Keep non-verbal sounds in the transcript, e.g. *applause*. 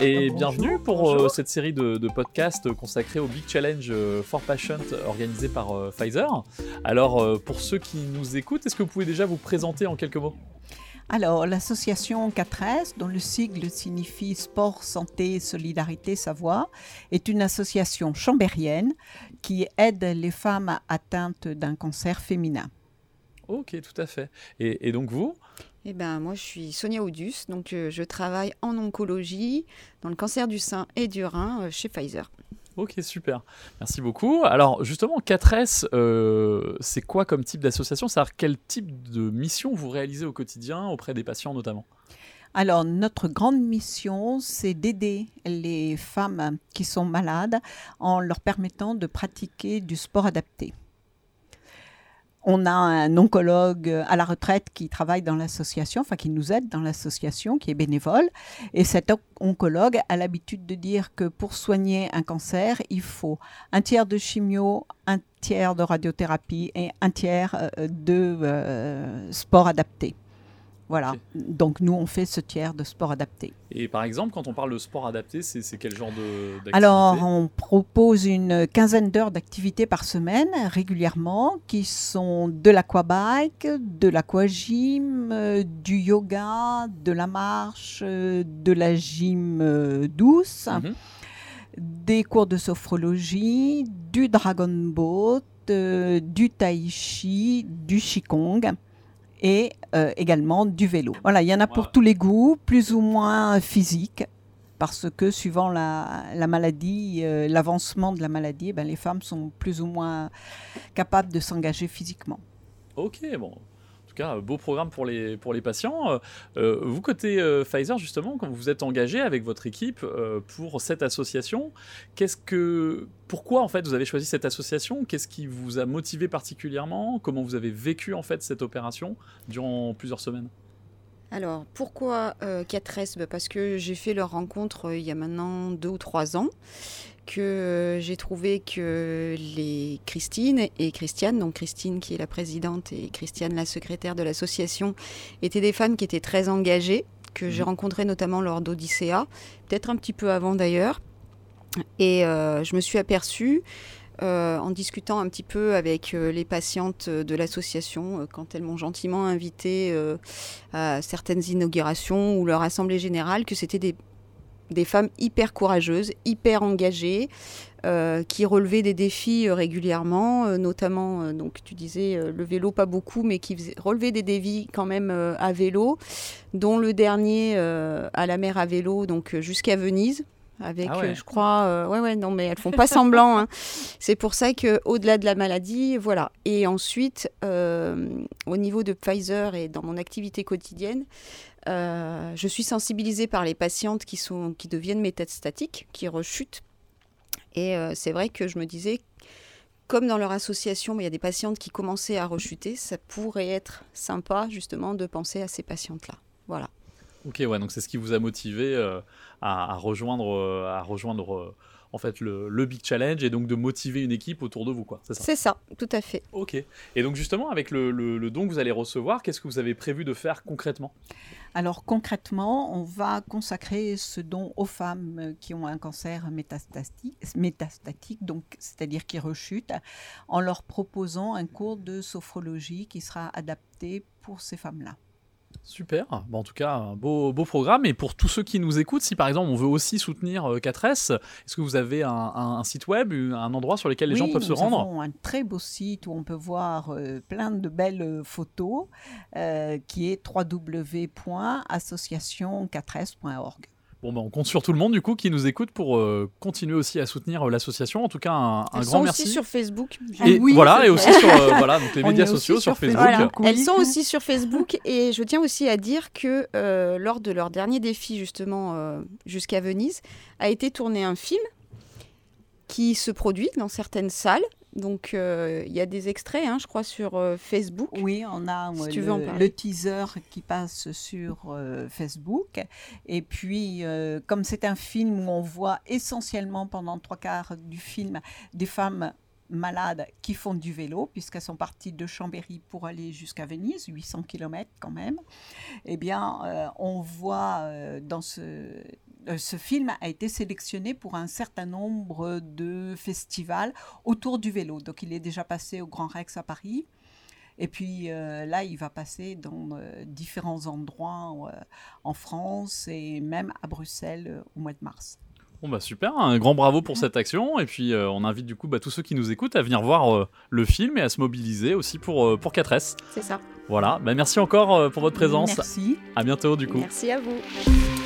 et bienvenue pour cette série de, de, podcasts consacrés au Big Challenge for Patient organisé par Pfizer. Alors pour ceux qui nous écoutent, est-ce que vous pouvez déjà vous présenter en quelques mots? Alors, l'association 4S, dont le sigle signifie Sport, Santé, Solidarité, Savoir, est une association chambérienne qui aide les femmes atteintes d'un cancer féminin. Ok, tout à fait. Et, donc vous? Eh ben, moi, je suis Sonia Audus, donc euh, je travaille en oncologie dans le cancer du sein et du rein euh, chez Pfizer. Ok, super. Merci beaucoup. Alors, justement, 4S, euh, c'est quoi comme type d'association? C'est-à-dire, quel type de mission vous réalisez au quotidien auprès des patients notamment? Alors, notre grande mission, c'est d'aider les femmes qui sont malades en leur permettant de pratiquer du sport adapté. On a un oncologue à la retraite qui travaille dans l'association, enfin qui nous aide dans l'association, qui est bénévole. Et cet oncologue a l'habitude de dire que pour soigner un cancer, il faut un tiers de chimio, un tiers de radiothérapie et un tiers euh, de euh, sport adapté. Voilà. Donc nous, on fait ce tiers de sport adapté. Et par exemple, quand on parle de sport adapté, c'est quel genre d'activité? Alors, on propose une quinzaine d'heures d'activité par semaine, régulièrement, qui sont de l'aquabike, de l'aquagym, euh, du yoga, de la marche, euh, de la gym euh, douce, mhm. des cours de sophrologie, du dragon boat, du tai chi, du qigong et euh, également du vélo. Voilà, il y en a pour tous les goûts, plus ou moins physiques, parce que suivant la, maladie, euh, l'avancement de la maladie, eh ben, les femmes sont plus ou moins capables de s'engager physiquement. Ok, bon, beau programme pour les, pour les patients. Euh, euh, vous, côté euh, Pfizer, justement, quand vous êtes engagé avec votre équipe pour cette association, qu'est-ce que, pourquoi en fait vous avez choisi cette association? Qu'est-ce qui vous a motivé particulièrement? Comment vous avez vécu en fait cette opération durant plusieurs semaines? Alors, pourquoi 4S bah, Parce que j'ai fait leur rencontre il y a maintenant deux ou trois ans que euh, j'ai trouvé que les Christine et Christiane, donc Christine qui est la présidente et Christiane la secrétaire de l'association, étaient des femmes qui étaient très engagées, que j'ai mhm. rencontrées notamment lors d'Odyssea, peut-être un petit peu avant d'ailleurs. Et euh, je me suis aperçue, euh, en discutant un petit peu avec les patientes de l'association, quand elles m'ont gentiment invité à certaines inaugurations ou leur assemblée générale, que c'était des des femmes hyper courageuses, hyper engagées, euh, qui relevaient des défis euh, régulièrement, euh, notamment, donc tu disais le vélo pas beaucoup, mais qui relevaient des défis quand même à vélo, dont le dernier à la mer à vélo, donc jusqu'à Venise. Avec, ah je crois, ouais, ouais, non, mais elles font pas semblant. Hein. *laughs* C'est pour ça que, au-delà de la maladie, voilà. Et ensuite, au niveau de Pfizer et dans mon activité quotidienne, euh, je suis sensibilisée par les patientes qui, sont, qui deviennent métastatiques, qui rechutent. Et euh, c'est vrai que je me disais, comme dans leur association, il y a des patientes qui commençaient à rechuter, ça pourrait être sympa justement de penser à ces patientes-là. Voilà. Ok, ouais, donc c'est ce qui vous a motivé euh, à, rejoindre, à rejoindre en fait le, Big Challenge et donc de motiver une équipe autour de vous, quoi. C'est ça? C'est ça, tout à fait. Ok. Et donc justement, avec le, le don que vous allez recevoir, qu'est-ce que vous avez prévu de faire concrètement? Alors concrètement, on va consacrer ce don aux femmes qui ont un cancer métastatique, métastatique donc c'est-à-dire qui rechute, en leur proposant un cours de sophrologie qui sera adapté pour ces femmes-là. Super, bon, en tout cas, un beau, beau programme. Et pour tous ceux qui nous écoutent, si par exemple on veut aussi soutenir 4S, euh, est-ce que vous avez un, site web, un endroit sur lequel les gens peuvent se rendre? Nous avons un très beau site où on peut voir euh, plein de belles euh, photos, qui est www.association4s.org. Bon, ben, on compte sur tout le monde du coup qui nous écoute pour euh, continuer aussi à soutenir euh, l'association. En tout cas, un, un grand merci. Elles sont aussi sur Facebook. Et oui, voilà, et aussi sur euh, voilà, donc les *laughs* médias sociaux, sur, Facebook. Elles sont aussi sur Facebook et je tiens aussi à dire que lors de leur dernier défi justement jusqu'à Venise, a été tourné un film qui se produit dans certaines salles donc euh, il y a des extraits, hein, je crois, sur euh, Facebook. Oui, on a le, teaser qui passe sur euh, Facebook. Et puis, comme c'est un film où on voit essentiellement pendant trois quarts du film des femmes malades qui font du vélo, puisqu'elles sont parties de Chambéry pour aller jusqu'à Venise, 800 km quand même, eh bien, on voit dans ce ce film a été sélectionné pour un certain nombre de festivals autour du vélo. Donc il est déjà passé au Grand Rex à Paris. Et puis euh, là, il va passer dans euh, différents endroits en France et même à Bruxelles au mois de mars. Bon bah super, un grand bravo pour cette action et puis on invite du coup bah, tous ceux qui nous écoutent à venir voir le film et à se mobiliser aussi pour, pour 4S. C'est ça. Voilà, bah, merci encore pour votre présence. Merci. À bientôt du coup. Merci à vous.